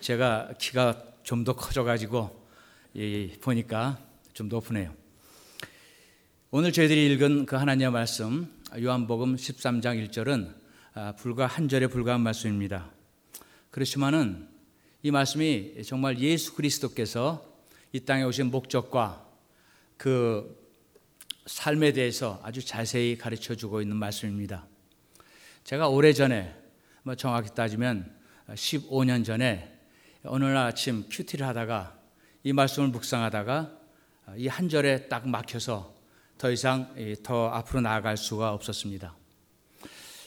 제가 키가 좀 더 커져가지고 보니까 좀 높으네요. 오늘 저희들이 읽은 그 하나님의 말씀 요한복음 13장 1절은 아, 불과 한 절에 불과한 말씀입니다. 그렇지만은 이 말씀이 정말 예수 그리스도께서 이 땅에 오신 목적과 그 삶에 대해서 아주 자세히 가르쳐 주고 있는 말씀입니다. 제가 오래전에 뭐 정확히 따지면 15년 전에 어느 날 아침 큐티를 하다가 이 말씀을 묵상하다가 이 한 절에 딱 막혀서 더 이상 더 앞으로 나아갈 수가 없었습니다.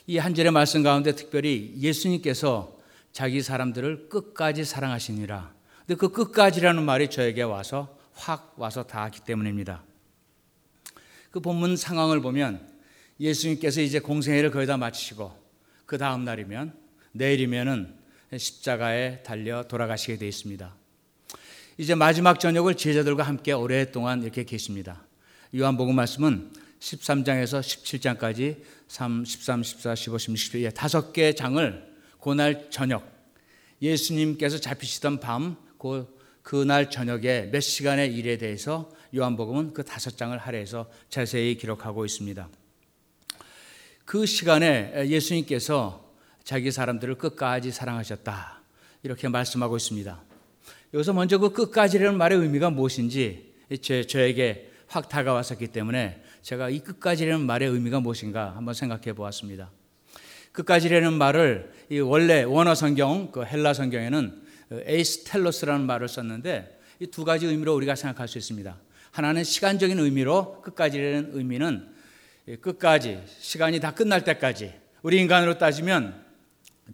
이 한 절의 말씀 가운데 특별히 예수님께서 자기 사람들을 끝까지 사랑하시니라. 근데 그 끝까지라는 말이 저에게 와서 확 와서 닿았기 때문입니다. 그 본문 상황을 보면 예수님께서 이제 공생애를 거의 다 마치시고 그 다음 날이면 내일이면은 십자가에 달려 돌아가시게 되어 있습니다. 이제 마지막 저녁을 제자들과 함께 오랫동안 이렇게 계십니다. 요한복음 말씀은 13장에서 17장까지 3, 13, 14, 15, 16, 17 다섯 개 장을 그날 저녁 예수님께서 잡히시던 밤 그, 그날 저녁에 몇 시간의 일에 대해서 요한복음은 그 다섯 장을 할애해서 자세히 기록하고 있습니다. 그 시간에 예수님께서 자기 사람들을 끝까지 사랑하셨다. 이렇게 말씀하고 있습니다. 여기서 먼저 그 끝까지라는 말의 의미가 무엇인지 제, 저에게 확 다가왔었기 때문에 제가 이 끝까지라는 말의 의미가 무엇인가 한번 생각해 보았습니다. 끝까지라는 말을 이 원래 원어 성경, 그 헬라 성경에는 에이스텔로스라는 말을 썼는데 이 두 가지 의미로 우리가 생각할 수 있습니다. 하나는 시간적인 의미로 끝까지라는 의미는 끝까지 시간이 다 끝날 때까지 우리 인간으로 따지면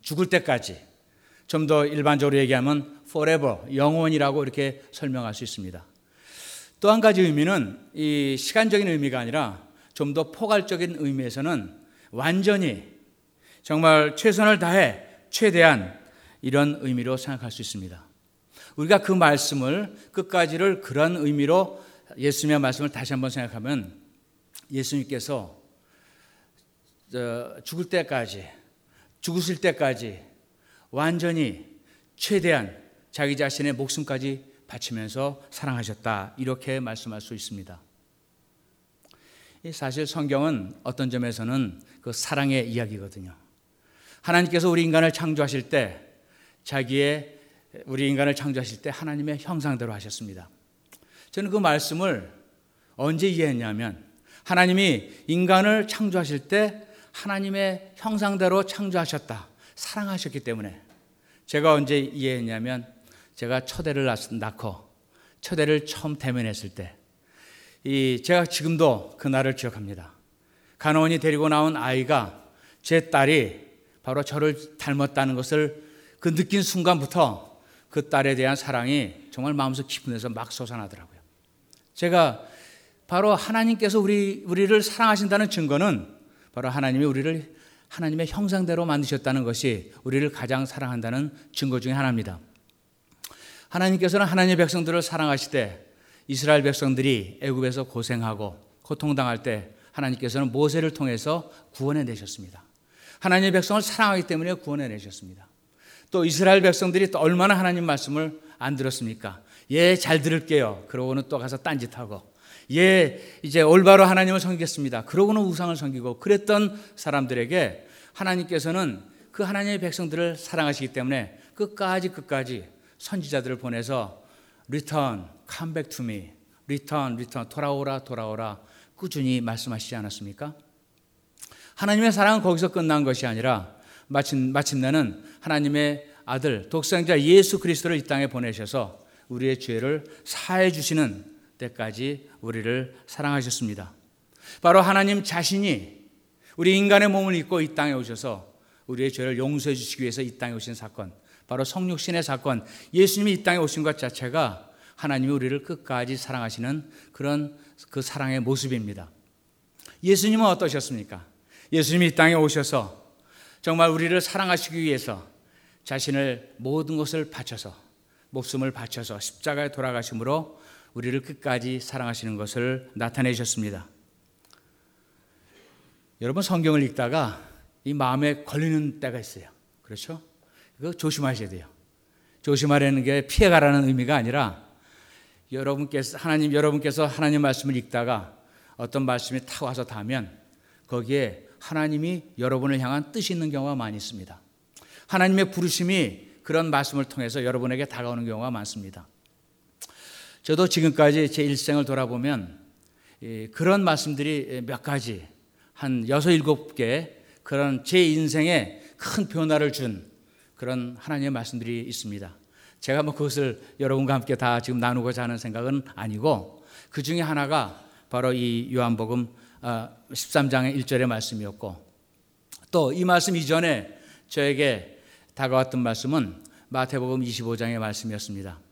죽을 때까지 좀 더 일반적으로 얘기하면 forever 영원이라고 이렇게 설명할 수 있습니다. 또 한 가지 의미는 이 시간적인 의미가 아니라 좀 더 포괄적인 의미에서는 완전히 정말 최선을 다해 최대한 이런 의미로 생각할 수 있습니다. 우리가 그 말씀을 끝까지를 그런 의미로 예수님의 말씀을 다시 한번 생각하면 예수님께서 죽을 때까지 죽으실 때까지 완전히 최대한 자기 자신의 목숨까지 바치면서 사랑하셨다. 이렇게 말씀할 수 있습니다. 사실 성경은 어떤 점에서는 그 사랑의 이야기거든요. 하나님께서 우리 인간을 창조하실 때 자기의 우리 인간을 창조하실 때 하나님의 형상대로 하셨습니다. 저는 그 말씀을 언제 이해했냐면 하나님이 인간을 창조하실 때 하나님의 형상대로 창조하셨다. 사랑하셨기 때문에 제가 언제 이해했냐면 제가 첫애를 낳고 첫애를 처음 대면했을 때 이 제가 지금도 그 날을 기억합니다. 간호원이 데리고 나온 아이가 제 딸이 바로 저를 닮았다는 것을 그 느낀 순간부터 그 딸에 대한 사랑이 정말 마음속 깊은 데서 막 솟아나더라고요. 제가 바로 하나님께서 우리 우리를 사랑하신다는 증거는 바로 하나님이 우리를 하나님의 형상대로 만드셨다는 것이 우리를 가장 사랑한다는 증거 중의 하나입니다. 하나님께서는 하나님의 백성들을 사랑하시되 이스라엘 백성들이 애굽에서 고생하고 고통당할 때 하나님께서는 모세를 통해서 구원해 내셨습니다. 하나님의 백성을 사랑하기 때문에 구원해 내셨습니다. 또 이스라엘 백성들이 또 얼마나 하나님 말씀을 안 들었습니까? 예, 잘 들을게요. 그러고는 또 가서 딴짓하고 예, 이제 올바로 하나님을 섬기겠습니다. 그러고는 우상을 섬기고 그랬던 사람들에게 하나님께서는 그 하나님의 백성들을 사랑하시기 때문에 끝까지 끝까지 선지자들을 보내서 back to me, return, return, 돌아오라, 돌아오라 꾸준히 말씀하시지 않았습니까? 하나님의 사랑은 거기서 끝난 것이 아니라 마침, 마침내는 하나님의 아들, 독생자 예수 그리스도를 이 땅에 보내셔서 우리의 죄를 사해 주시는 때까지 우리를 사랑하셨습니다. 바로 하나님 자신이 우리 인간의 몸을 입고 이 땅에 오셔서 우리의 죄를 용서해 주시기 위해서 이 땅에 오신 사건, 바로 성육신의 사건, 예수님이 이 땅에 오신 것 자체가 하나님이 우리를 끝까지 사랑하시는 그런 그 사랑의 모습입니다. 예수님은 어떠셨습니까? 예수님이 이 땅에 오셔서 정말 우리를 사랑하시기 위해서 자신을 모든 것을 바쳐서 목숨을 바쳐서 십자가에 돌아가심으로 우리를 끝까지 사랑하시는 것을 나타내셨습니다. 여러분 성경을 읽다가 이 마음에 걸리는 때가 있어요. 그렇죠? 그거 조심하셔야 돼요. 조심하라는 게 피해가라는 의미가 아니라 여러분께서 하나님 여러분께서 하나님 말씀을 읽다가 어떤 말씀이 탁 와서 닿으면 거기에 하나님이 여러분을 향한 뜻이 있는 경우가 많이 있습니다. 하나님의 부르심이 그런 말씀을 통해서 여러분에게 다가오는 경우가 많습니다. 저도 지금까지 제 일생을 돌아보면 그런 말씀들이 몇 가지 한 여섯 일곱 개 그런 제 인생에 큰 변화를 준 그런 하나님의 말씀들이 있습니다. 제가 뭐 그것을 여러분과 함께 다 지금 나누고자 하는 생각은 아니고 그 중에 하나가 바로 이 요한복음 13장의 어, 1절의 말씀이었고 또 이 말씀 이전에 저에게 다가왔던 말씀은 마태복음 25장의 말씀이었습니다.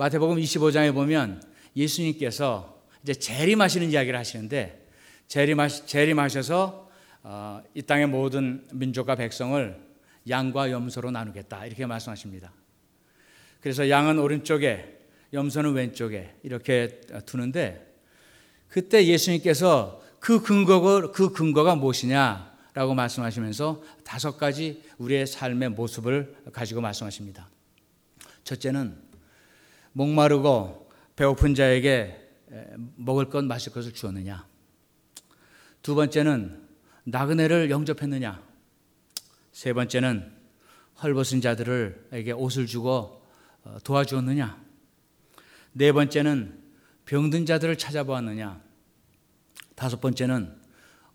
마태복음 25장에 보면 예수님께서 이제 재림하시는 이야기를 하시는데 재림하시, 재림하셔서 어, 이 땅의 모든 민족과 백성을 양과 염소로 나누겠다 이렇게 말씀하십니다. 그래서 양은 오른쪽에 염소는 왼쪽에 이렇게 두는데 그때 예수님께서 그 근거가 그 근거가 무엇이냐라고 말씀하시면서 다섯 가지 우리의 삶의 모습을 가지고 말씀하십니다. 첫째는 목마르고 배고픈 자에게 먹을 것 마실 것을 주었느냐. 두 번째는 나그네를 영접했느냐. 세 번째는 헐벗은 자들에게 옷을 주고 어, 도와주었느냐? 네 번째는 병든 자들을 찾아보았느냐? 다섯 번째는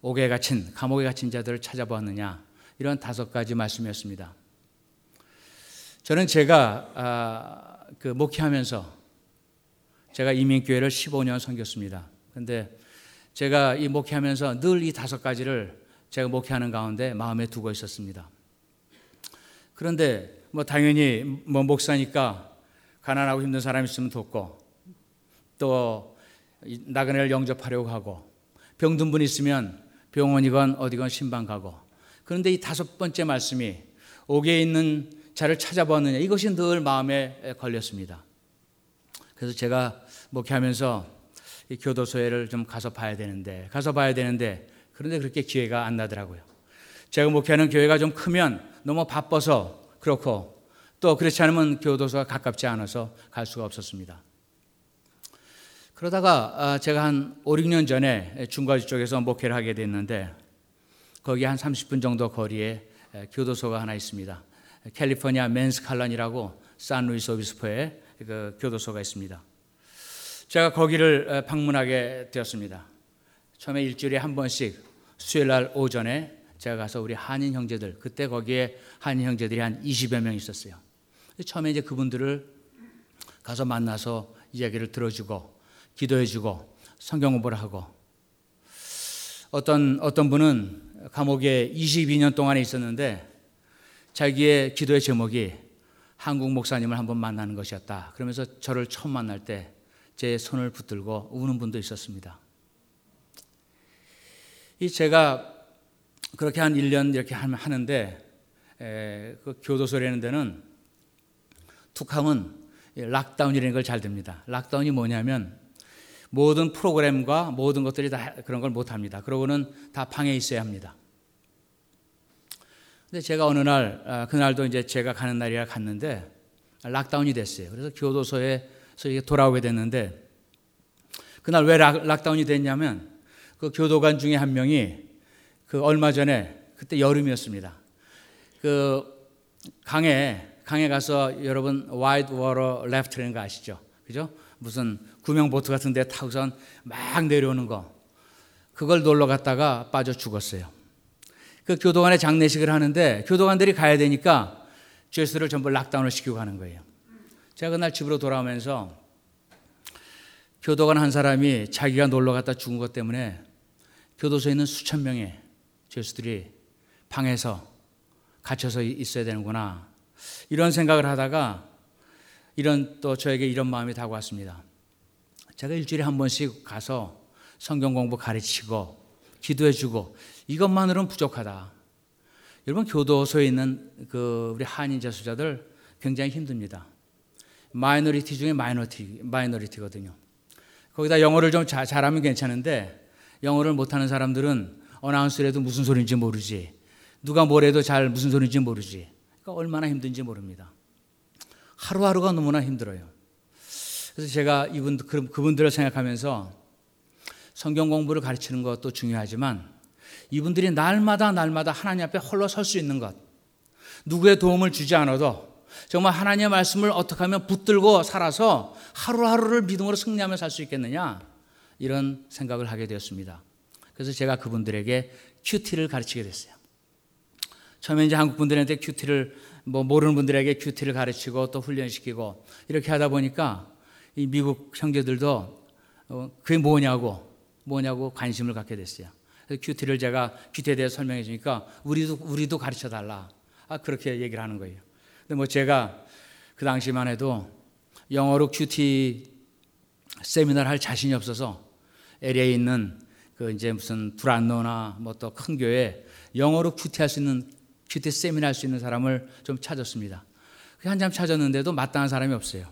옥에 갇힌 감옥에 갇힌 자들을 찾아보았느냐? 이런 다섯 가지 말씀이었습니다. 저는 제가 아, 그 목회하면서 제가 이민교회를 15년 섬겼습니다. 근데 제가 이 목회하면서 늘 이 다섯 가지를 제가 목회하는 가운데 마음에 두고 있었습니다. 그런데 뭐 당연히 뭐 목사니까 가난하고 힘든 사람 있으면 돕고 또 나그네를 영접하려고 하고 병든 분 있으면 병원이건 어디건 신방 가고 그런데 이 다섯 번째 말씀이 옥에 있는 자를 찾아보느냐 이것이 늘 마음에 걸렸습니다. 그래서 제가 목회하면서 이 교도소에를 좀 가서 봐야 되는데 가서 봐야 되는데 그런데 그렇게 기회가 안 나더라고요. 제가 목회하는 교회가 좀 크면 너무 바빠서 그렇고 또 그렇지 않으면 교도소가 가깝지 않아서 갈 수가 없었습니다. 그러다가 아, 제가 한 5, 6년 전에 중과지 쪽에서 목회를 하게 됐는데 거기 한 30분 정도 거리에 교도소가 하나 있습니다. 캘리포니아 맨스 칼런이라고 산루이스 오비스포에 그 교도소가 있습니다. 제가 거기를 방문하게 되었습니다. 처음에 일주일에 한 번씩 수요일 날 오전에 제가 가서 우리 한인 형제들 그때 거기에 한인 형제들이 한 20여 명 있었어요. 처음에 이제 그분들을 가서 만나서 이야기를 들어주고 기도해주고 성경 공부를 하고 어떤 어떤 분은 감옥에 22년 동안에 있었는데 자기의 기도의 제목이 한국 목사님을 한번 만나는 것이었다. 그러면서 저를 처음 만날 때 제 손을 붙들고 우는 분도 있었습니다. 이 제가 그렇게 한 1년 이렇게 하는데 에, 그 교도소라는 데는 툭하면 lockdown이라는 걸 잘 됩니다. lockdown이 뭐냐면 모든 프로그램과 모든 것들이 다 그런 걸 못 합니다. 그러고는 다 방에 있어야 합니다. 근데 제가 어느 날, 아, 그날도 이제 제가 가는 날이라 갔는데 lockdown이 됐어요. 그래서 교도소에서 돌아오게 됐는데 그날 왜 락, lockdown이 됐냐면 그 교도관 중에 한 명이 그 얼마 전에 그때 여름이었습니다. 그 강에 강에 가서 여러분 white water raft라는 거 아시죠? 그죠? 무슨 구명 보트 같은 데 타고선 막 내려오는 거. 그걸 놀러 갔다가 빠져 죽었어요. 그 교도관의 장례식을 하는데 교도관들이 가야 되니까 죄수를 전부 lockdown을 시키고 가는 거예요. 제가 그날 집으로 돌아오면서 교도관 한 사람이 자기가 놀러 갔다 죽은 것 때문에 교도소에 있는 수천 명의 죄수들이 방에서 갇혀서 있어야 되는구나. 이런 생각을 하다가 이런 또 저에게 이런 마음이 다가왔습니다. 제가 일주일에 한 번씩 가서 성경 공부 가르치고 기도해 주고 이것만으로는 부족하다. 여러분 교도소에 있는 그 우리 한인 재소자들 굉장히 힘듭니다. minority 중에 minority minority거든요. 거기다 영어를 좀 자, 잘하면 괜찮은데 영어를 못하는 사람들은 어나운스라도 무슨 소리인지 모르지. 누가 뭐래도 잘 무슨 소리인지 모르지. 그러니까 얼마나 힘든지 모릅니다. 하루하루가 너무나 힘들어요. 그래서 제가 이분 그분들을 생각하면서 성경 공부를 가르치는 것도 중요하지만 이분들이 날마다 날마다 하나님 앞에 홀로 설 수 있는 것, 누구의 도움을 주지 않아도 정말 하나님의 말씀을 어떻게 하면 붙들고 살아서 하루하루를 믿음으로 승리하며 살 수 있겠느냐 이런 생각을 하게 되었습니다. 그래서 제가 그분들에게 QT를 가르치게 됐어요. 처음에 이제 한국 분들한테 QT를 뭐 모르는 분들에게 QT를 가르치고 또 훈련시키고 이렇게 하다 보니까 이 미국 형제들도 어, 그게 뭐냐고 뭐냐고 관심을 갖게 됐어요. QT를 제가 QT에 대해 설명해 주니까 우리도 우리도 가르쳐 달라. 아 그렇게 얘기를 하는 거예요. 근데 뭐 제가 그 당시만 해도 영어로 QT 세미나를 할 자신이 없어서 LA에 있는 그 이제 무슨 두란노나 뭐 또 큰 교회 영어로 QT 할 수 있는 QT 세미나 할 수 있는 사람을 좀 찾았습니다. 한참 찾았는데도 마땅한 사람이 없어요.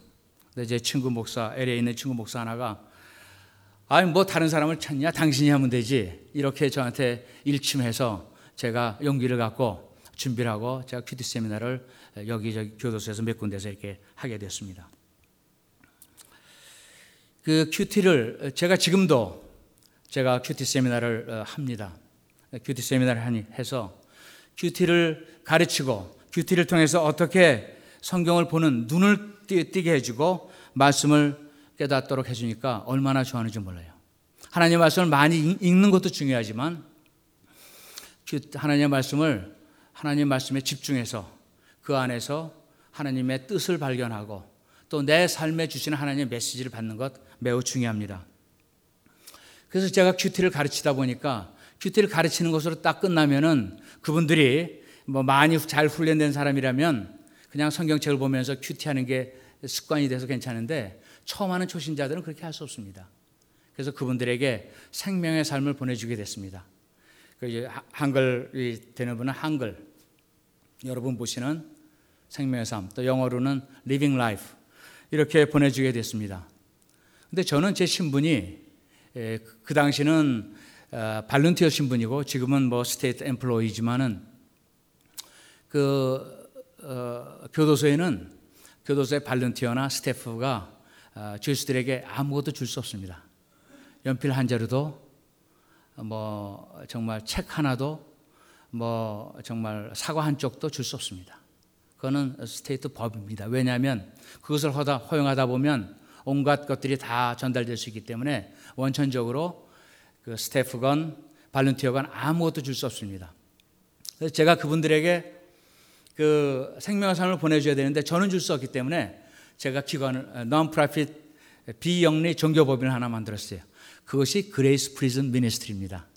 근데 제 친구 목사, LA에 있는 친구 목사 하나가 아니 뭐 다른 사람을 찾냐? 당신이 하면 되지. 이렇게 저한테 일침해서 제가 용기를 갖고 준비를 하고 제가 QT 세미나를 여기저기 교도소에서 몇 군데서 이렇게 하게 됐습니다. 그 QT를 제가 지금도 제가 QT 세미나를 어, 합니다. QT 세미나를 해서 QT를 가르치고 QT를 통해서 어떻게 성경을 보는 눈을 띄게 해주고 말씀을 깨닫도록 해주니까 얼마나 좋아하는지 몰라요. 하나님의 말씀을 많이 읽는 것도 중요하지만 하나님의 말씀을 하나님의 말씀에 집중해서 그 안에서 하나님의 뜻을 발견하고 또 내 삶에 주시는 하나님의 메시지를 받는 것 매우 중요합니다. 그래서 제가 큐티를 가르치다 보니까 큐티를 가르치는 것으로 딱 끝나면은 그분들이 뭐 많이 잘 훈련된 사람이라면 그냥 성경책을 보면서 큐티하는 게 습관이 돼서 괜찮은데 처음 하는 초신자들은 그렇게 할 수 없습니다. 그래서 그분들에게 생명의 삶을 보내주게 됐습니다. 그 한글이 되는 분은 한글, 여러분 보시는 생명의 삶, 또 영어로는 living life 이렇게 보내주게 됐습니다. 근데 저는 제 신분이 그 당시는 발룬티어 신분이고 지금은 뭐 스테이트 엠플로이지만은 그 어, 교도소에는 교도소의 volunteer나 스태프가 어, 죄수들에게 아무것도 줄 수 없습니다. 연필 한 자루도 뭐 정말 책 하나도 뭐 정말 사과 한 쪽도 줄 수 없습니다. 그거는 state 법입니다. 왜냐하면 그것을 허용하다 보면 온갖 것들이 다 전달될 수 있기 때문에 원천적으로 그 스태프건 volunteer건 아무것도 줄 수 없습니다. 그래서 제가 그분들에게 그 생명의 삶을 보내줘야 되는데 저는 줄 수 없기 때문에 제가 기관을 non-profit 비영리 종교법인을 하나 만들었어요. 그것이 Grace Prison Ministry입니다.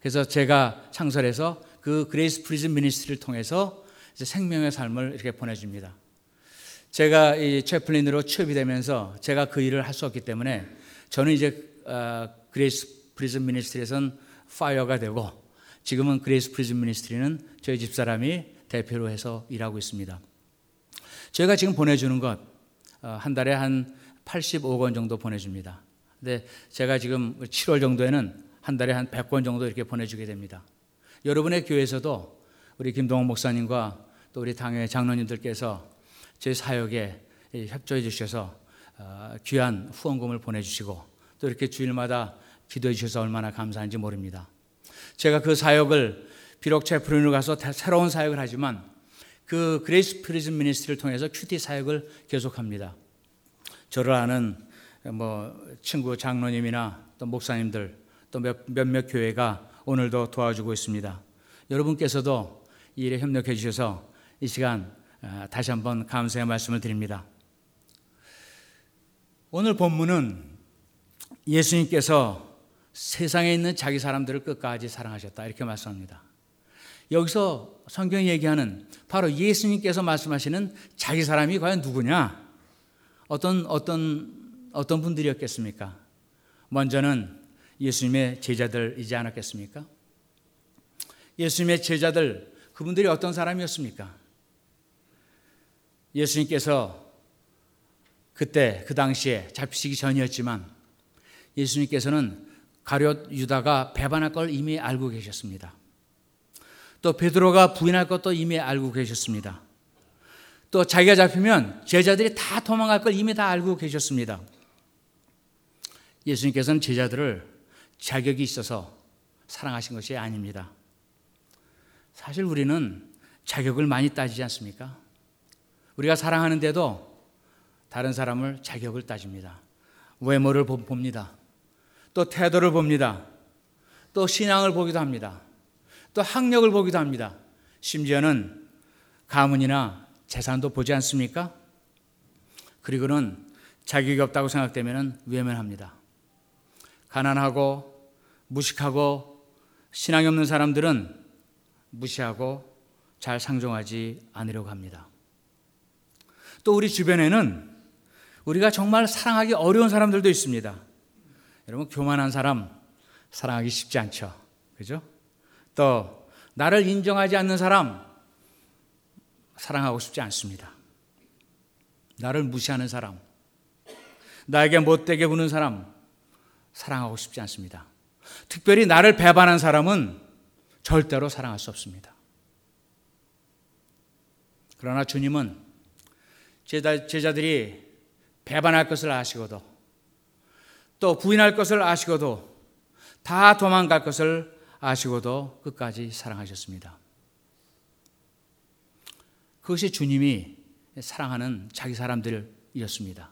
그래서 제가 창설해서 그 Grace Prison Ministry를 통해서 생명의 삶을 이렇게 보내줍니다. 제가 이 chaplain으로 취업이 되면서 제가 그 일을 할 수 없기 때문에 저는 이제 어, Grace Prison Ministry에선 fire가 되고 지금은 Grace Prison Ministry는 저희 집사람이 대표로 해서 일하고 있습니다. 저희가 지금 보내주는 것 한 어, 달에 한 85권 원 정도 보내줍니다. 근데 제가 지금 7월 정도에는 한 달에 한 100권 정도 이렇게 보내주게 됩니다. 여러분의 교회에서도 우리 김동호 목사님과 또 우리 당회 장로님들께서 제 사역에 협조해 주셔서 어, 귀한 후원금을 보내주시고 또 이렇게 주일마다 기도해 주셔서 얼마나 감사한지 모릅니다. 제가 그 사역을 비록 chaplain으로 가서 새로운 사역을 하지만 그 Grace Prison Ministry를 통해서 QT 사역을 계속합니다. 저를 아는 뭐 친구 장로님이나 또 목사님들 또 몇, 몇몇 교회가 오늘도 도와주고 있습니다. 여러분께서도 이 일에 협력해 주셔서 이 시간 아, 다시 한번 감사의 말씀을 드립니다. 오늘 본문은 예수님께서 세상에 있는 자기 사람들을 끝까지 사랑하셨다 이렇게 말씀합니다. 여기서 성경이 얘기하는 바로 예수님께서 말씀하시는 자기 사람이 과연 누구냐? 어떤 어떤 어떤 분들이었겠습니까? 먼저는 예수님의 제자들이지 않았겠습니까? 예수님의 제자들 그분들이 어떤 사람이었습니까? 예수님께서 그때 그 당시에 잡히시기 전이었지만 예수님께서는 가룟 유다가 배반할 걸 이미 알고 계셨습니다. 또 베드로가 부인할 것도 이미 알고 계셨습니다. 또 자기가 잡히면 제자들이 다 도망갈 걸 이미 다 알고 계셨습니다. 예수님께서는 제자들을 자격이 있어서 사랑하신 것이 아닙니다. 사실 우리는 자격을 많이 따지지 않습니까? 우리가 사랑하는데도 다른 사람을 자격을 따집니다. 외모를 봅니다. 또 태도를 봅니다. 또 신앙을 보기도 합니다. 또 학력을 보기도 합니다. 심지어는 가문이나 재산도 보지 않습니까? 그리고는 자격이 없다고 생각되면 외면합니다. 가난하고 무식하고 신앙이 없는 사람들은 무시하고 잘 상종하지 않으려고 합니다. 또 우리 주변에는 우리가 정말 사랑하기 어려운 사람들도 있습니다. 여러분, 교만한 사람 사랑하기 쉽지 않죠. 그죠? 또, 나를 인정하지 않는 사람 사랑하고 싶지 않습니다. 나를 무시하는 사람, 나에게 못되게 구는 사람 사랑하고 싶지 않습니다. 특별히 나를 배반한 사람은 절대로 사랑할 수 없습니다. 그러나 주님은 제자들이 배반할 것을 아시고도 또 부인할 것을 아시고도 다 도망갈 것을 아시고도 끝까지 사랑하셨습니다. 그것이 주님이 사랑하는 자기 사람들이었습니다.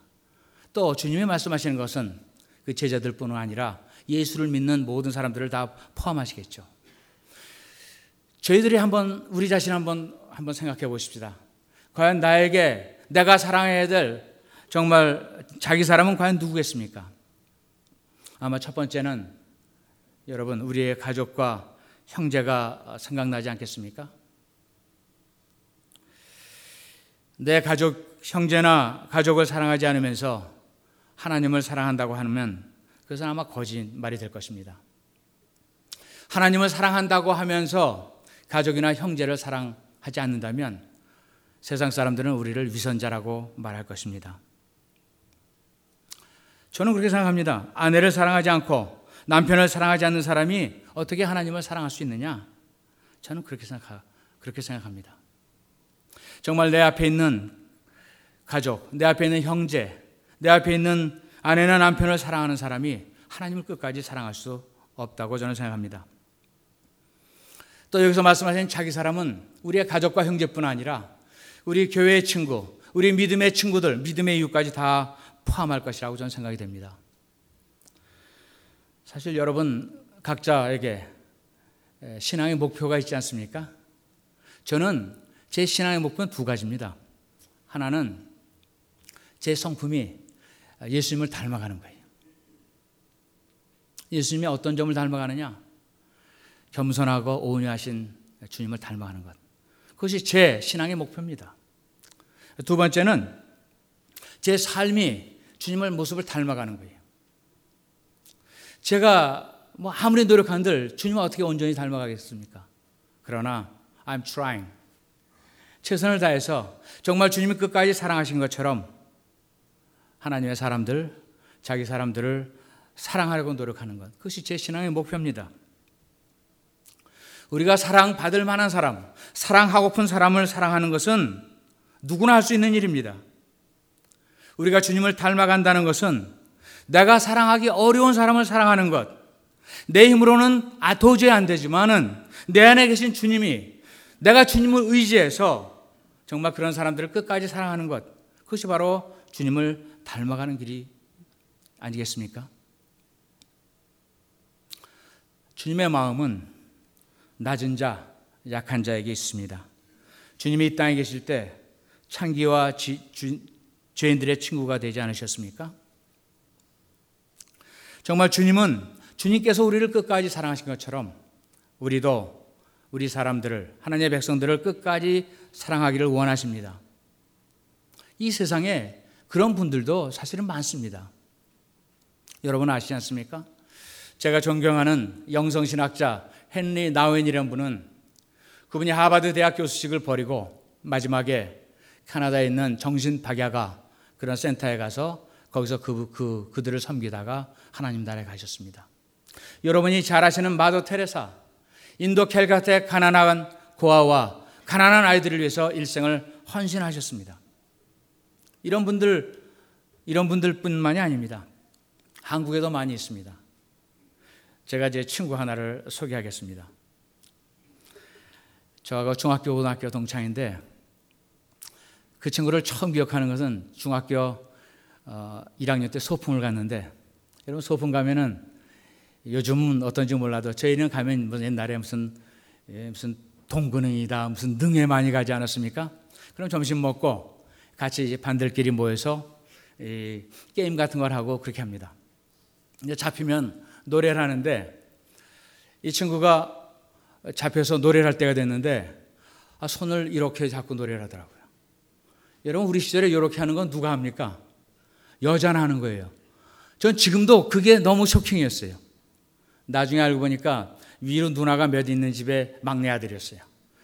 또 주님이 말씀하시는 것은 그 제자들뿐 아니라 예수를 믿는 모든 사람들을 다 포함하시겠죠. 저희들이 한번 우리 자신 한번 한번 생각해 보십시다. 과연 나에게 내가 사랑해야 될 정말 자기 사람은 과연 누구겠습니까? 아마 첫 번째는 여러분 우리의 가족과 형제가 생각나지 않겠습니까? 내 가족 형제나 가족을 사랑하지 않으면서 하나님을 사랑한다고 하면 그것은 아마 거짓말이 될 것입니다. 하나님을 사랑한다고 하면서 가족이나 형제를 사랑하지 않는다면 세상 사람들은 우리를 위선자라고 말할 것입니다. 저는 그렇게 생각합니다. 아내를 사랑하지 않고 남편을 사랑하지 않는 사람이 어떻게 하나님을 사랑할 수 있느냐? 저는 그렇게 생각 그렇게 생각합니다. 정말 내 앞에 있는 가족, 내 앞에 있는 형제, 내 앞에 있는 아내나 남편을 사랑하는 사람이 하나님을 끝까지 사랑할 수 없다고 저는 생각합니다. 또 여기서 말씀하신 자기 사람은 우리의 가족과 형제뿐 아니라 우리 교회의 친구, 우리 믿음의 친구들, 믿음의 이웃까지 다 포함할 것이라고 저는 생각이 됩니다. 사실 여러분 각자에게 신앙의 목표가 있지 않습니까? 저는 제 신앙의 목표는 두 가지입니다. 하나는 제 성품이 예수님을 닮아가는 거예요. 예수님이 어떤 점을 닮아가느냐? 겸손하고 온유하신 주님을 닮아가는 것. 그것이 제 신앙의 목표입니다. 두 번째는 제 삶이 주님의 모습을 닮아가는 거예요. 제가 뭐 아무리 노력한들 주님을 어떻게 온전히 닮아가겠습니까? 그러나 I'm trying. 최선을 다해서 정말 주님이 끝까지 사랑하신 것처럼 하나님의 사람들, 자기 사람들을 사랑하려고 노력하는 것. 그것이 제 신앙의 목표입니다. 우리가 사랑받을 만한 사람, 사랑하고픈 사람을 사랑하는 것은 누구나 할 수 있는 일입니다. 우리가 주님을 닮아간다는 것은 내가 사랑하기 어려운 사람을 사랑하는 것. 내 힘으로는 아, 도저히 안 되지만은 내 안에 계신 주님이 내가 주님을 의지해서 정말 그런 사람들을 끝까지 사랑하는 것. 그것이 바로 주님을 닮아가는 길이 아니겠습니까? 주님의 마음은 낮은 자, 약한 자에게 있습니다. 주님이 이 땅에 계실 때 창기와 지, 주, 죄인들의 친구가 되지 않으셨습니까? 정말 주님은 주님께서 우리를 끝까지 사랑하신 것처럼 우리도 우리 사람들을 하나님의 백성들을 끝까지 사랑하기를 원하십니다. 이 세상에 그런 분들도 사실은 많습니다. 여러분 아시지 않습니까? 제가 존경하는 영성신학자 헨리 나웬이라는 분은 그분이 하버드 대학 교수직을 버리고 마지막에 캐나다에 있는 정신박야가 그런 센터에 가서 거기서 그, 그, 그들을 섬기다가 하나님 나라에 가셨습니다. 여러분이 잘 아시는 마더 테레사, 인도 캘가트의 가난한 고아와 가난한 아이들을 위해서 일생을 헌신하셨습니다. 이런 분들 이런 분들뿐만이 아닙니다. 한국에도 많이 있습니다. 제가 제 친구 하나를 소개하겠습니다. 저하고 중학교 고등학교 동창인데 그 친구를 처음 기억하는 것은 중학교 1학년 어, 때 소풍을 갔는데 여러분 소풍 가면은 요즘은 어떤지 몰라도 저희는 가면 무슨 옛날에 무슨 예, 무슨 동근흥이다 무슨 능에 많이 가지 않았습니까? 그럼 점심 먹고 같이 이제 반들끼리 모여서 게임 같은 걸 하고 그렇게 합니다. 이제 잡히면 노래를 하는데 이 친구가 잡혀서 노래를 할 때가 됐는데 아, 손을 이렇게 잡고 노래를 하더라고요. 여러분 우리 시절에 이렇게 하는 건 누가 합니까? 여자나 하는 거예요. 전 지금도 그게 너무 쇼킹이었어요. 나중에 알고 보니까 위로 누나가 몇 있는 집에 막내 아들이었어요.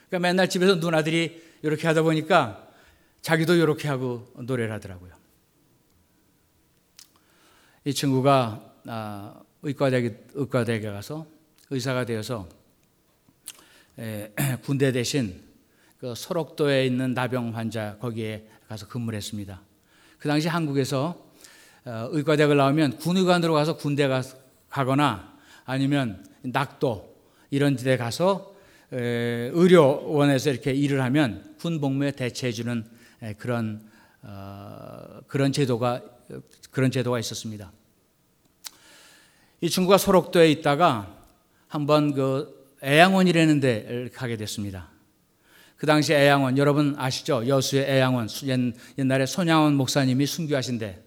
그러니까 맨날 집에서 누나들이 이렇게 하다 보니까 자기도 이렇게 하고 노래를 하더라고요. 이 친구가 아, 의과대학에, 의과대학에 가서 의사가 되어서 에, 군대 대신 그 소록도에 있는 나병 환자 거기에 가서 근무를 했습니다. 그 당시 한국에서 어, 의과대학을 나오면 군의관으로 가서 군대 가, 가거나 아니면 낙도 이런 데 가서 의료원에서 이렇게 일을 하면 군 복무에 대체해주는 그런 어, 그런 제도가 그런 제도가 있었습니다. 이 친구가 소록도에 있다가 한번 그 애양원이라는 데 가게 됐습니다. 그 당시 애양원 여러분 아시죠? 여수의 애양원 옛날에 손양원 목사님이 순교하신데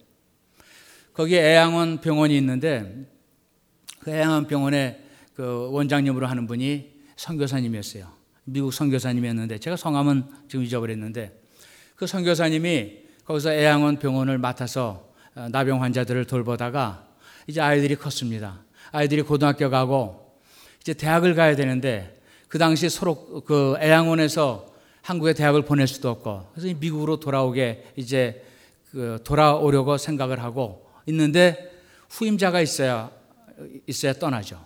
거기에 애양원 병원이 있는데 그 애양원 병원에 그 원장님으로 하는 분이 선교사님이었어요. 미국 선교사님이었는데 제가 성함은 지금 잊어버렸는데 그 선교사님이 거기서 애양원 병원을 맡아서 어, 나병 환자들을 돌보다가 이제 아이들이 컸습니다. 아이들이 고등학교 가고 이제 대학을 가야 되는데 그 당시 서로 그 애양원에서 한국에 대학을 보낼 수도 없고 그래서 미국으로 돌아오게 이제 그 돌아오려고 생각을 하고 있는데 후임자가 있어야 있어야 떠나죠.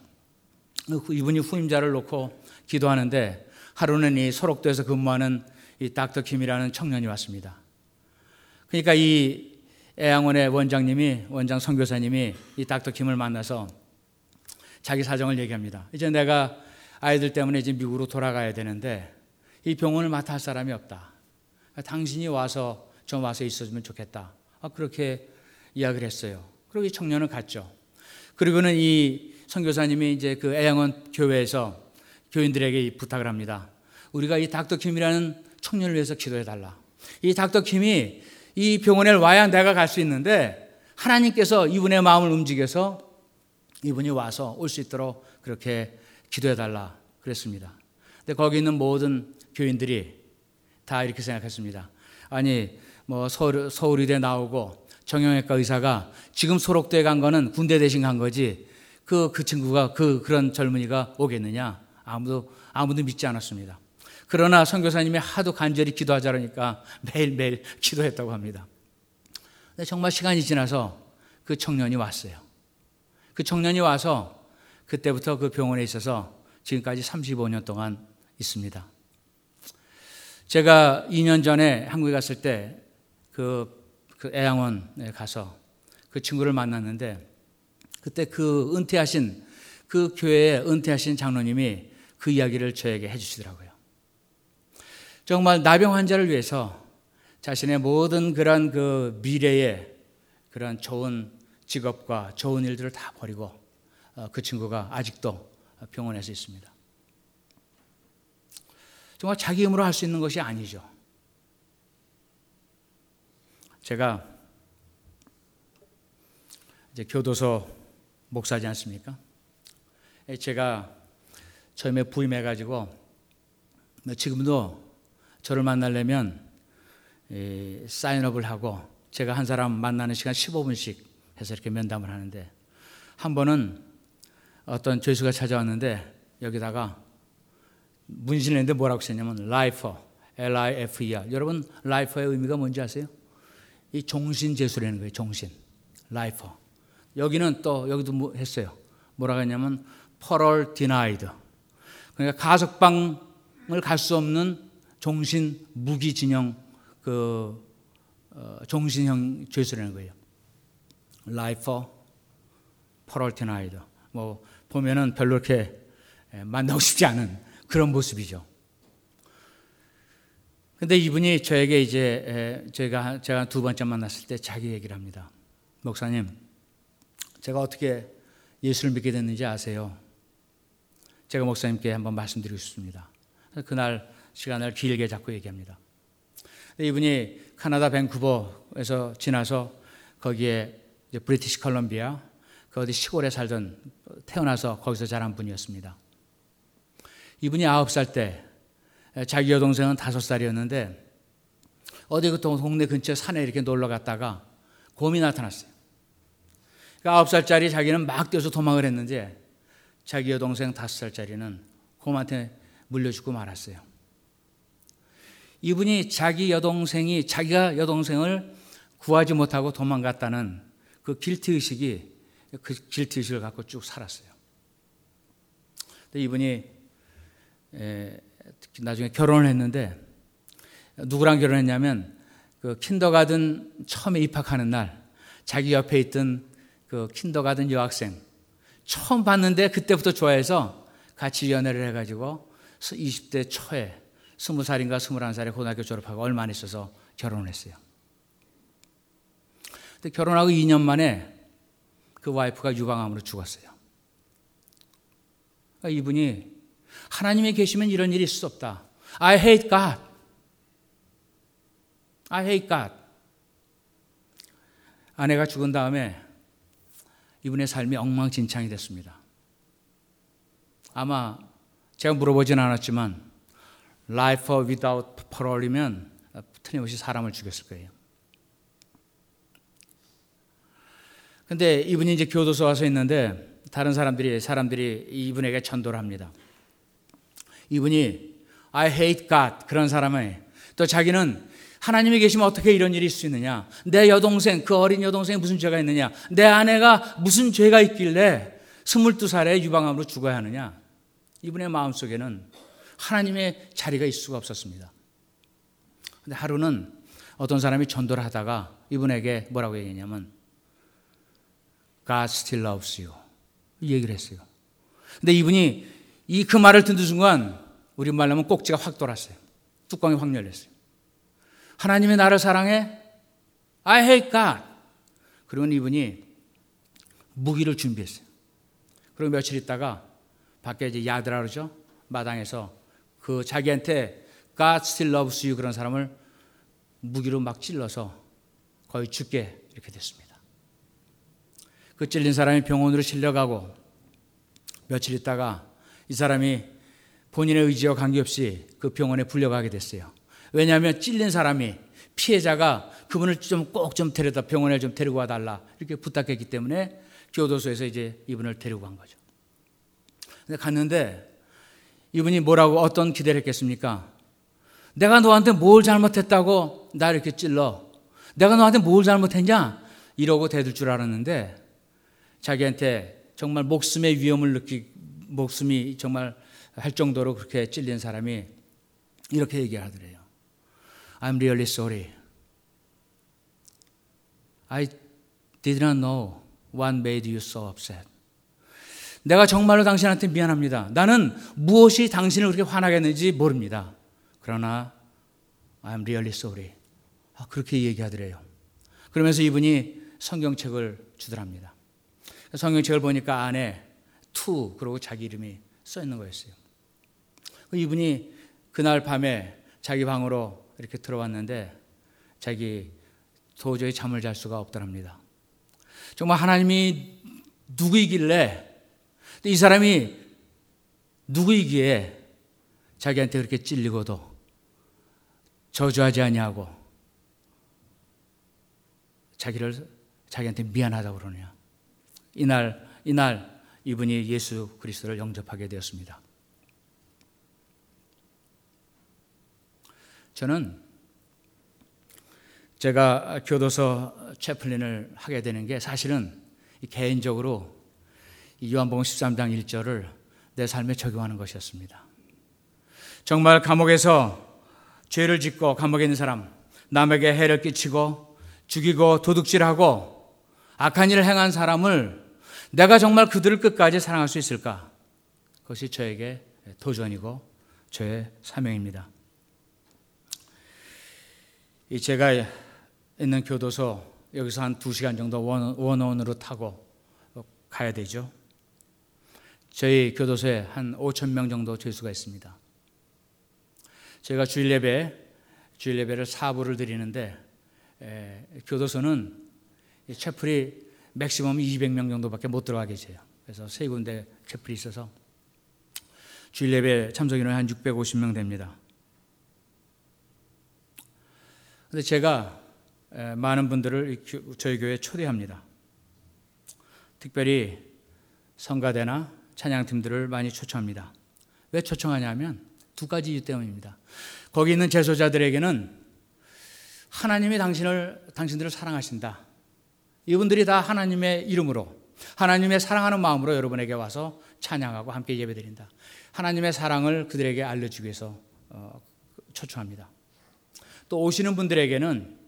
이분이 후임자를 놓고 기도하는데 하루는 이 소록도에서 근무하는 이 닥터 김이라는 청년이 왔습니다. 그러니까 이 애양원의 원장님이 원장 선교사님이 이 닥터 김을 만나서 자기 사정을 얘기합니다. 이제 내가 아이들 때문에 이제 미국으로 돌아가야 되는데 이 병원을 맡아 할 사람이 없다. 당신이 와서 좀 와서 있어주면 좋겠다. 아, 그렇게 이야기를 했어요. 그러고 이 청년은 갔죠. 그리고는 이 선교사님이 이제 그 애양원 교회에서 교인들에게 부탁을 합니다. 우리가 이 닥터 킴이라는 청년을 위해서 기도해 달라. 이 닥터 킴이 이 병원에 와야 내가 갈 수 있는데 하나님께서 이분의 마음을 움직여서 이분이 와서 올 수 있도록 그렇게 기도해 달라 그랬습니다. 근데 거기 있는 모든 교인들이 다 이렇게 생각했습니다. 아니 뭐 서울, 서울의대 나오고 정형외과 의사가 지금 소록도에 간 거는 군대 대신 간 거지 그, 그 친구가 그, 그런 젊은이가 오겠느냐 아무도 아무도 믿지 않았습니다. 그러나 선교사님이 하도 간절히 기도하자 그러니까 매일매일 기도했다고 합니다. 근데 정말 시간이 지나서 그 청년이 왔어요. 그 청년이 와서 그때부터 그 병원에 있어서 지금까지 35년 동안 있습니다. 제가 2년 전에 한국에 갔을 때 그 그 애양원에 가서 그 친구를 만났는데 그때 그 은퇴하신 그 교회에 은퇴하신 장로님이 그 이야기를 저에게 해주시더라고요. 정말 나병 환자를 위해서 자신의 모든 그런 그 미래의 그런 좋은 직업과 좋은 일들을 다 버리고 어, 그 친구가 아직도 병원에서 있습니다. 정말 자기 힘으로 할 수 있는 것이 아니죠. 제가 이제 교도소 목사지 않습니까? 제가 처음에 부임해 가지고 지금도 저를 만나려면 사인업을 하고 제가 한 사람 만나는 시간 15분씩 해서 이렇게 면담을 하는데 한 번은 어떤 죄수가 찾아왔는데 여기다가 문신을 했는데 뭐라고 썼냐면 lifer, L-I-F-E-R. 여러분 lifer의 의미가 뭔지 아세요? 이 종신 죄수라는 거예요. 종신, lifer. 여기는 또 여기도 뭐 했어요. 뭐라고 했냐면 parole denied. 그러니까 가석방을 갈 수 없는 종신 무기징역 그 어, 종신형 죄수라는 거예요. Life for Paroltenied. 뭐 보면은 별로 이렇게 만나고 싶지 않은 그런 모습이죠. 근데 이분이 저에게 이제 제가 제가 두 번째 만났을 때 자기 얘기를 합니다. 목사님, 제가 어떻게 예수를 믿게 됐는지 아세요? 제가 목사님께 한번 말씀드리고 싶습니다. 그날 시간을 길게 잡고 얘기합니다. 이분이 카나다 밴쿠버에서 지나서 거기에 브리티시 컬럼비아 그 어디 시골에 살던 태어나서 거기서 자란 분이었습니다. 이분이 아홉 살 때 자기 여동생은 다섯 살이었는데 어디 그 동네 근처 산에 이렇게 놀러 갔다가 곰이 나타났어요. 그 아홉 살짜리 자기는 막 뛰어서 도망을 했는데 자기 여동생 다섯 살짜리는 곰한테 물려 죽고 말았어요. 이분이 자기 여동생이 자기가 여동생을 구하지 못하고 도망갔다는 그 길티 의식이 그 길티 의식을 갖고 쭉 살았어요. 이분이 나중에 결혼을 했는데 누구랑 결혼했냐면 그 킨더가든 처음에 입학하는 날 자기 옆에 있던 그 킨더가든 여학생 처음 봤는데 그때부터 좋아해서 같이 연애를 해가지고 20대 초에 20살인가 21살에 고등학교 졸업하고 얼마 안 있어서 결혼을 했어요. 근데 결혼하고 2년 만에 그 와이프가 유방암으로 죽었어요. 그러니까 이분이 하나님이 계시면 이런 일이 있을 수 없다. I hate God. I hate God. 아내가 죽은 다음에 이분의 삶이 엉망진창이 됐습니다. 아마 제가 물어보진 않았지만 life without parole이면 틀림없이 사람을 죽였을 거예요. 근데 이분이 이제 교도소 와서 있는데 다른 사람들이 사람들이 이분에게 전도를 합니다. 이분이 I hate God 그런 사람이 또 자기는 하나님이 계시면 어떻게 이런 일이 있을 수 있느냐? 내 여동생 그 어린 여동생이 무슨 죄가 있느냐? 내 아내가 무슨 죄가 있길래 22살에 유방암으로 죽어야 하느냐? 이분의 마음속에는 하나님의 자리가 있을 수가 없었습니다. 근데 하루는 어떤 사람이 전도를 하다가 이분에게 뭐라고 얘기했냐면 God still loves you. 이 얘기를 했어요. 근데 이분이 이 그 말을 듣는 순간 우리 말로 하면 꼭지가 확 돌았어요. 뚜껑이 확 열렸어요. 하나님의 나를 사랑해? I hate God. 그리고 이분이 무기를 준비했어요. 그리고 며칠 있다가 밖에 이제 야드라 그러죠? 마당에서 그 자기한테 God still loves you 그런 사람을 무기로 막 찔러서 거의 죽게 이렇게 됐습니다. 그 찔린 사람이 병원으로 실려가고 며칠 있다가 이 사람이 본인의 의지와 관계없이 그 병원에 불려가게 됐어요. 왜냐하면 찔린 사람이 피해자가 그분을 좀 꼭좀 좀 데려다 병원에 좀 데리고 와달라 이렇게 부탁했기 때문에 교도소에서 이제 이분을 데리고 간 거죠. 근데 갔는데 이분이 뭐라고 어떤 기대를 했겠습니까? 내가 너한테 뭘 잘못했다고 나 이렇게 찔러? 내가 너한테 뭘 잘못했냐? 이러고 대들 줄 알았는데 자기한테 정말 목숨의 위험을 느끼 목숨이 정말 할 정도로 그렇게 찔린 사람이 이렇게 얘기하더래요. I'm really sorry. I did not know what made you so upset. 내가 정말로 당신한테 미안합니다. 나는 무엇이 당신을 그렇게 화나게 했는지 모릅니다. 그러나 I'm really sorry. 아, 그렇게 얘기하더래요. 그러면서 이분이 성경책을 주더랍니다. 성경책을 보니까 안에 to 그리고 자기 이름이 써 있는 거였어요. 이분이 그날 밤에 자기 방으로 이렇게 들어왔는데 자기 도저히 잠을 잘 수가 없더랍니다. 정말 하나님이 누구이길래 이 사람이 누구이기에 자기한테 그렇게 찔리고도 저주하지 아니하고 자기를 자기한테 미안하다고 그러냐. 이날 이날 이분이 예수 그리스도를 영접하게 되었습니다. 저는 제가 교도소 채플린을 하게 되는 게 사실은 개인적으로 요한복음 13장 1절을 내 삶에 적용하는 것이었습니다. 정말 감옥에서 죄를 짓고 감옥에 있는 사람, 남에게 해를 끼치고 죽이고 도둑질하고 악한 일을 행한 사람을 내가 정말 그들을 끝까지 사랑할 수 있을까? 그것이 저에게 도전이고 저의 사명입니다. 이 제가 있는 교도소 여기서 한두 시간 정도 원원으로 타고 가야 되죠. 저희 교도소에 한 5천 명 정도 죄수가 있습니다. 제가 주일 예배 주일 예배를 사부를 드리는데 에, 교도소는 채플이 맥시멈 200명 정도밖에 못 들어가게 해요. 그래서 세 군데 채플이 있어서 주일 예배 참석 인원이 한 650명 됩니다. 근데 제가 많은 분들을 저희 교회에 초대합니다. 특별히 성가대나 찬양팀들을 많이 초청합니다. 왜 초청하냐면 두 가지 이유 때문입니다. 거기 있는 제소자들에게는 하나님이 당신을 당신들을 사랑하신다. 이분들이 다 하나님의 이름으로 하나님의 사랑하는 마음으로 여러분에게 와서 찬양하고 함께 예배드린다. 하나님의 사랑을 그들에게 알려주기 위해서 어, 초청합니다. 또 오시는 분들에게는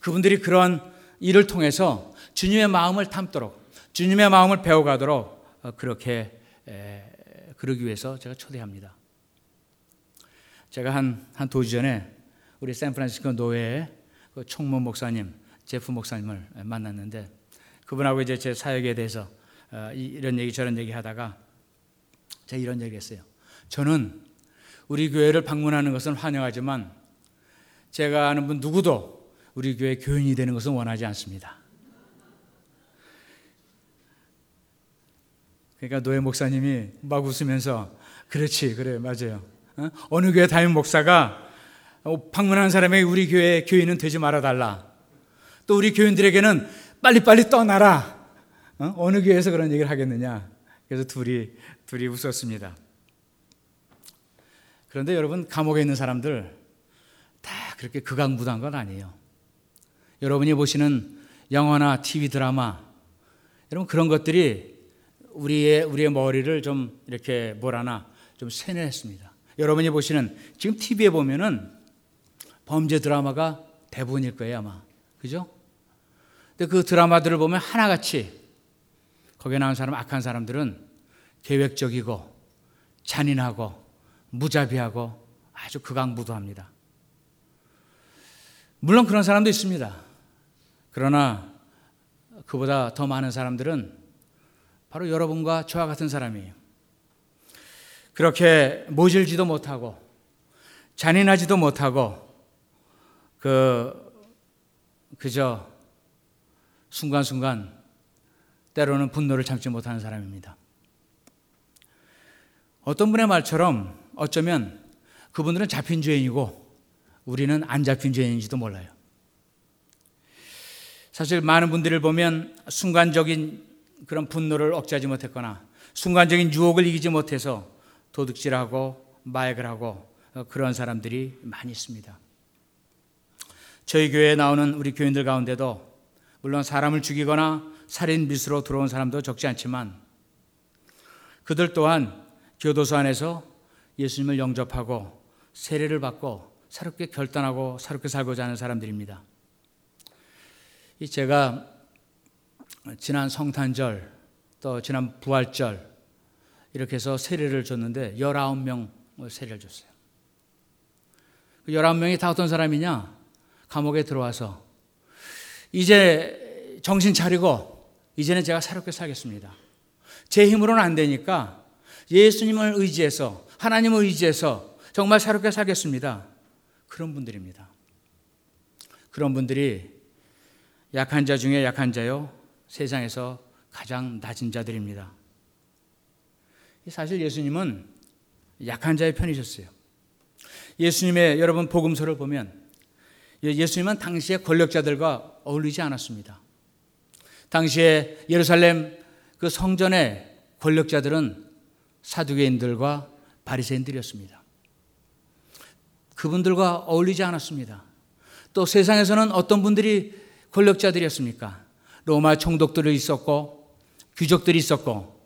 그분들이 그런 일을 통해서 주님의 마음을 담도록 주님의 마음을 배워가도록 어, 그렇게 그러기 위해서 제가 초대합니다. 제가 한, 한 도주 전에 우리 샌프란시스코 노회의 그 총무 목사님, 제프 목사님을 만났는데 그분하고 이제 제 사역에 대해서 어, 이런 얘기 저런 얘기 하다가 제가 이런 얘기 했어요. 저는 우리 교회를 방문하는 것은 환영하지만 제가 아는 분 누구도 우리 교회 교인이 되는 것은 원하지 않습니다. 그러니까 노예 목사님이 막 웃으면서 그렇지 그래 맞아요. 어? 느 교회 담임 목사가 어, 방문하는 사람에게 우리 교회 교인은 되지 말아 달라. 또 우리 교인들에게는 빨리빨리 떠나라. 어? 느 교회에서 그런 얘기를 하겠느냐. 그래서 둘이 둘이 웃었습니다. 그런데 여러분 감옥에 있는 사람들 다 그렇게 극악무도한 건 아니에요. 여러분이 보시는 영화나 TV 드라마 여러분 그런 것들이 우리의 우리의 머리를 좀 이렇게 뭐라나 좀 세뇌했습니다. 여러분이 보시는 지금 TV에 보면은 범죄 드라마가 대부분일 거예요 아마 그죠? 근데 그 드라마들을 보면 하나같이 거기에 나온 사람 악한 사람들은 계획적이고 잔인하고 무자비하고 아주 극악무도합니다. 물론 그런 사람도 있습니다. 그러나 그보다 더 많은 사람들은 바로 여러분과 저와 같은 사람이에요. 그렇게 모질지도 못하고 잔인하지도 못하고 그 그저 순간순간 때로는 분노를 참지 못하는 사람입니다. 어떤 분의 말처럼 어쩌면 그분들은 잡힌 죄인이고 우리는 안 잡힌 죄인인지도 몰라요. 사실 많은 분들을 보면 순간적인 그런 분노를 억제하지 못했거나 순간적인 유혹을 이기지 못해서 도둑질하고 마약을 하고 그런 사람들이 많이 있습니다. 저희 교회에 나오는 우리 교인들 가운데도 물론 사람을 죽이거나 살인 미수로 들어온 사람도 적지 않지만 그들 또한 교도소 안에서 예수님을 영접하고 세례를 받고 새롭게 결단하고 새롭게 살고자 하는 사람들입니다. 제가 지난 성탄절 또 지난 부활절 이렇게 해서 세례를 줬는데 19명 세례를 줬어요. 19명이 그다 어떤 사람이냐? 감옥에 들어와서 이제 정신 차리고 이제는 제가 새롭게 살겠습니다. 제 힘으로는 안 되니까 예수님을 의지해서 하나님을 의지해서 정말 새롭게 살겠습니다. 그런 분들입니다. 그런 분들이 약한 자 중에 약한 자요. 세상에서 가장 낮은 자들입니다. 사실 예수님은 약한 자의 편이셨어요. 예수님의 여러분 복음서를 보면 예수님은 당시의 권력자들과 어울리지 않았습니다. 당시에 예루살렘 그 성전의 권력자들은 사두개인들과 바리새인들이었습니다. 그분들과 어울리지 않았습니다. 또 세상에서는 어떤 분들이 권력자들이었습니까? 로마 총독들이 있었고 귀족들이 있었고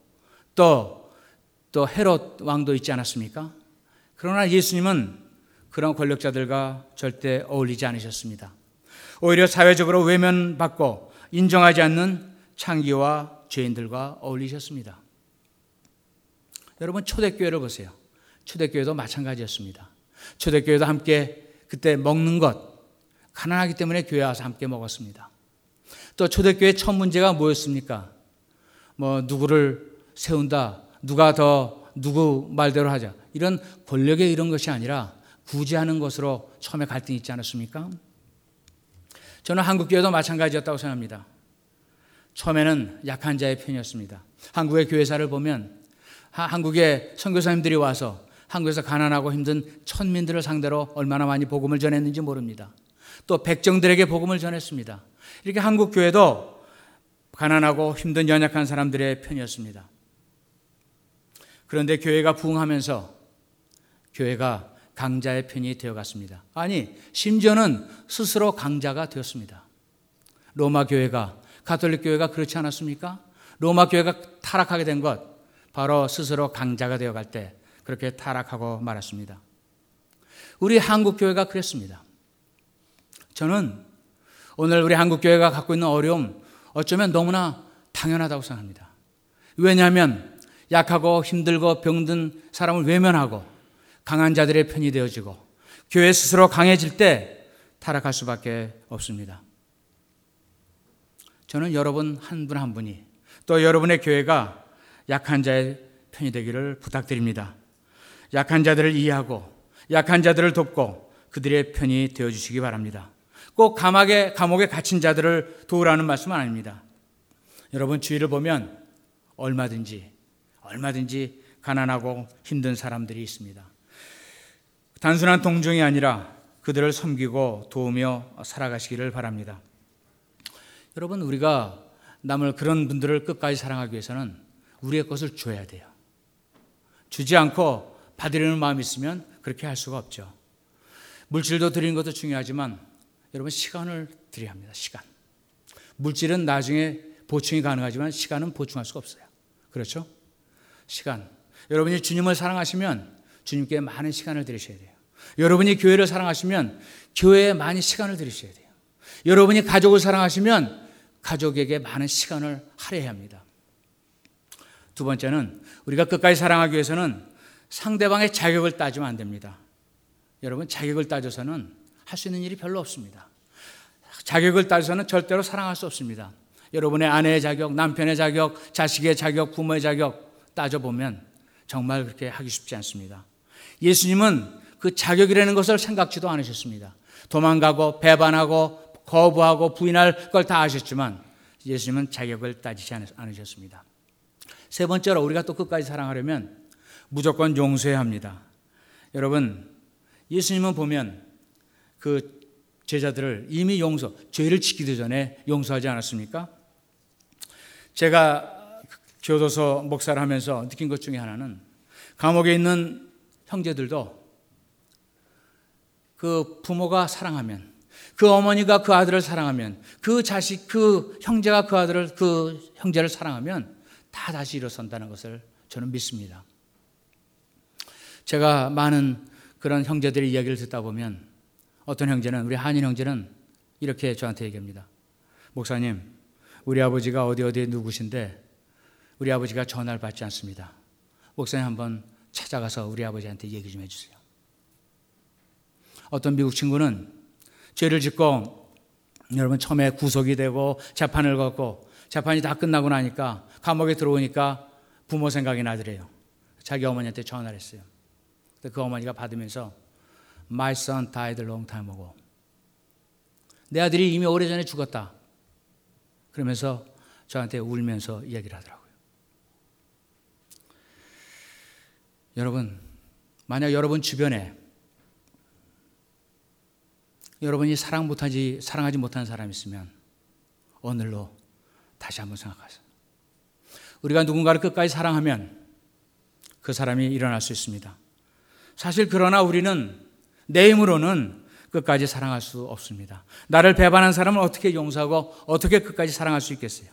또 또 헤롯 왕도 있지 않았습니까? 그러나 예수님은 그런 권력자들과 절대 어울리지 않으셨습니다. 오히려 사회적으로 외면받고 인정하지 않는 창기와 죄인들과 어울리셨습니다. 여러분 초대교회를 보세요. 초대교회도 마찬가지였습니다. 초대교회도 함께 그때 먹는 것 가난하기 때문에 교회 와서 함께 먹었습니다. 또 초대교회 첫 문제가 뭐였습니까? 뭐 누구를 세운다, 누가 더 누구 말대로 하자 이런 권력의 이런 것이 아니라 구제하는 것으로 처음에 갈등이 있지 않았습니까? 저는 한국 교회도 마찬가지였다고 생각합니다. 처음에는 약한 자의 편이었습니다. 한국의 교회사를 보면 한국의 선교사님들이 와서 한국에서 가난하고 힘든 천민들을 상대로 얼마나 많이 복음을 전했는지 모릅니다. 또 백정들에게 복음을 전했습니다. 이렇게 한국 교회도 가난하고 힘든 연약한 사람들의 편이었습니다. 그런데 교회가 부흥하면서 교회가 강자의 편이 되어갔습니다. 아니, 심지어는 스스로 강자가 되었습니다. 로마 교회가, 가톨릭 교회가 그렇지 않았습니까? 로마 교회가 타락하게 된 것, 바로 스스로 강자가 되어갈 때 그렇게 타락하고 말았습니다. 우리 한국 교회가 그랬습니다. 저는 오늘 우리 한국 교회가 갖고 있는 어려움 어쩌면 너무나 당연하다고 생각합니다. 왜냐하면 약하고 힘들고 병든 사람을 외면하고 강한 자들의 편이 되어지고 교회 스스로 강해질 때 타락할 수밖에 없습니다. 저는 여러분 한 분한 한 분이 또 여러분의 교회가 약한 자의 편이 되기를 부탁드립니다. 약한 자들을 이해하고 약한 자들을 돕고 그들의 편이 되어 주시기 바랍니다. 꼭 감옥에 감옥에 갇힌 자들을 도우라는 말씀은 아닙니다. 여러분 주위를 보면 얼마든지 얼마든지 가난하고 힘든 사람들이 있습니다. 단순한 동정이 아니라 그들을 섬기고 도우며 살아가시기를 바랍니다. 여러분 우리가 남을 그런 분들을 끝까지 사랑하기 위해서는 우리의 것을 줘야 돼요. 주지 않고 받으려는 마음이 있으면 그렇게 할 수가 없죠. 물질도 드리는 것도 중요하지만 여러분 시간을 드려야 합니다. 시간. 물질은 나중에 보충이 가능하지만 시간은 보충할 수가 없어요. 그렇죠? 시간. 여러분이 주님을 사랑하시면 주님께 많은 시간을 들이셔야 돼요. 여러분이 교회를 사랑하시면 교회에 많이 시간을 들이셔야 돼요. 여러분이 가족을 사랑하시면 가족에게 많은 시간을 할애해야 합니다. 두 번째는 우리가 끝까지 사랑하기 위해서는 상대방의 자격을 따지면 안 됩니다. 여러분, 자격을 따져서는 할 수 있는 일이 별로 없습니다. 자격을 따져서는 절대로 사랑할 수 없습니다. 여러분의 아내의 자격, 남편의 자격, 자식의 자격, 부모의 자격 따져보면 정말 그렇게 하기 쉽지 않습니다. 예수님은 그 자격이라는 것을 생각지도 않으셨습니다. 도망가고 배반하고 거부하고 부인할 걸 다 아셨지만 예수님은 자격을 따지지 않으셨습니다. 세 번째로 우리가 또 끝까지 사랑하려면 무조건 용서해야 합니다. 여러분, 예수님은 보면 그 제자들을 이미 용서, 죄를 지키기 전에 용서하지 않았습니까? 제가 교도소 목사를 하면서 느낀 것 중에 하나는 감옥에 있는 형제들도 그 부모가 사랑하면 그 어머니가 그 아들을 사랑하면 그 자식 그 형제가 그 아들을 그 형제를 사랑하면 다 다시 일어선다는 것을 저는 믿습니다. 제가 많은 그런 형제들의 이야기를 듣다 보면 어떤 형제는 우리 한인 형제는 이렇게 저한테 얘기합니다. 목사님, 우리 아버지가 어디 어디 누구신데 우리 아버지가 전화를 받지 않습니다. 목사님 한번 찾아가서 우리 아버지한테 얘기 좀 해주세요. 어떤 미국 친구는 죄를 짓고 여러분 처음에 구속이 되고 재판을 걷고 재판이 다 끝나고 나니까 감옥에 들어오니까 부모 생각이 나더래요. 자기 어머니한테 전화를 했어요. 그 어머니가 받으면서 My son died long time ago. 내 아들이 이미 오래전에 죽었다. 그러면서 저한테 울면서 이야기를 하더라고요. 여러분, 만약 여러분 주변에 여러분이 사랑 못하지, 사랑하지 못하는 사람이 있으면 오늘로 다시 한번 생각하세요. 우리가 누군가를 끝까지 사랑하면 그 사람이 일어날 수 있습니다. 사실 그러나 우리는 내 힘으로는 끝까지 사랑할 수 없습니다. 나를 배반한 사람을 어떻게 용서하고 어떻게 끝까지 사랑할 수 있겠어요?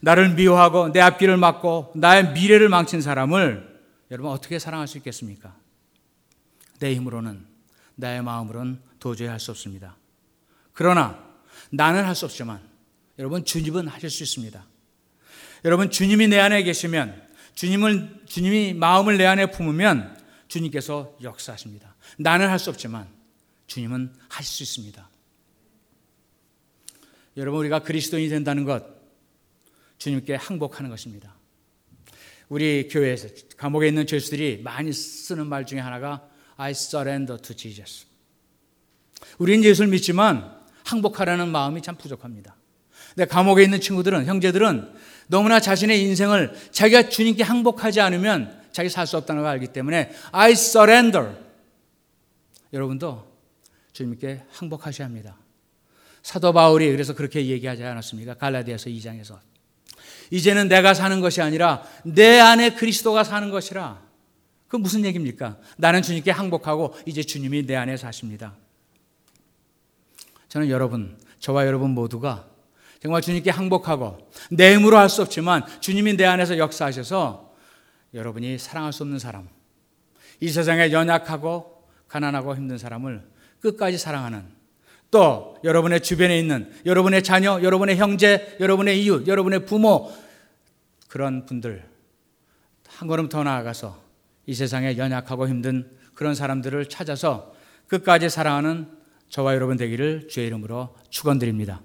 나를 미워하고 내 앞길을 막고 나의 미래를 망친 사람을 여러분 어떻게 사랑할 수 있겠습니까? 내 힘으로는 나의 마음으로는 도저히 할 수 없습니다. 그러나 나는 할 수 없지만 여러분 주님은 하실 수 있습니다. 여러분 주님이 내 안에 계시면 주님을 주님이 마음을 내 안에 품으면 주님께서 역사하십니다. 나는 할 수 없지만 주님은 하실 수 있습니다. 여러분 우리가 그리스도인이 된다는 것 주님께 항복하는 것입니다. 우리 교회에서 감옥에 있는 죄수들이 많이 쓰는 말 중에 하나가 I surrender to Jesus. 우리는 예수를 믿지만 항복하라는 마음이 참 부족합니다. 근데 감옥에 있는 친구들은 형제들은 너무나 자신의 인생을 자기가 주님께 항복하지 않으면 자기 살 수 없다는 걸 알기 때문에 I surrender. 여러분도 주님께 항복하셔야 합니다. 사도 바울이 그래서 그렇게 얘기하지 않았습니까? 갈라디아서 2장에서. 이제는 내가 사는 것이 아니라 내 안에 그리스도가 사는 것이라. 그 무슨 얘기입니까? 나는 주님께 항복하고 이제 주님이 내 안에 사십니다. 저는 여러분, 저와 여러분 모두가 정말 주님께 항복하고 내 힘으로 할 수 없지만 주님이 내 안에서 역사하셔서 여러분이 사랑할 수 없는 사람, 이 세상에 연약하고 가난하고 힘든 사람을 끝까지 사랑하는 또 여러분의 주변에 있는 여러분의 자녀, 여러분의 형제, 여러분의 이웃, 여러분의 부모 그런 분들 한 걸음 더 나아가서 이 세상에 연약하고 힘든 그런 사람들을 찾아서 끝까지 사랑하는 저와 여러분 되기를 주의 이름으로 축원드립니다.